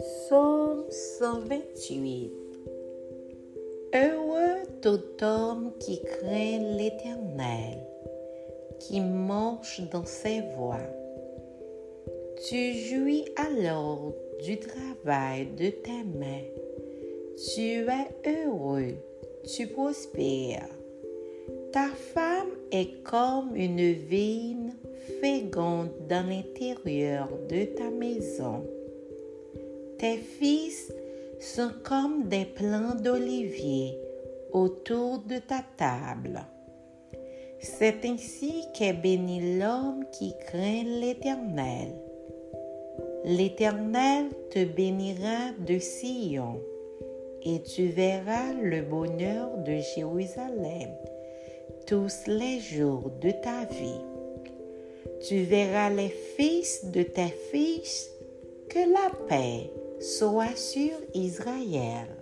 Psaume 128 Heureux tout homme qui craint l'Éternel, qui marche dans ses voies. Tu jouis alors du travail de tes mains. Tu es heureux, tu prospères. Ta femme est comme une vigne féconde dans l'intérieur de ta maison. Tes fils sont comme des plants d'olivier autour de ta table. C'est ainsi qu'est béni l'homme qui craint l'Éternel. L'Éternel te bénira de Sion, et tu verras le bonheur de Jérusalem tous les jours de ta vie. Tu verras les fils de tes fils, que la paix soit sur Israël.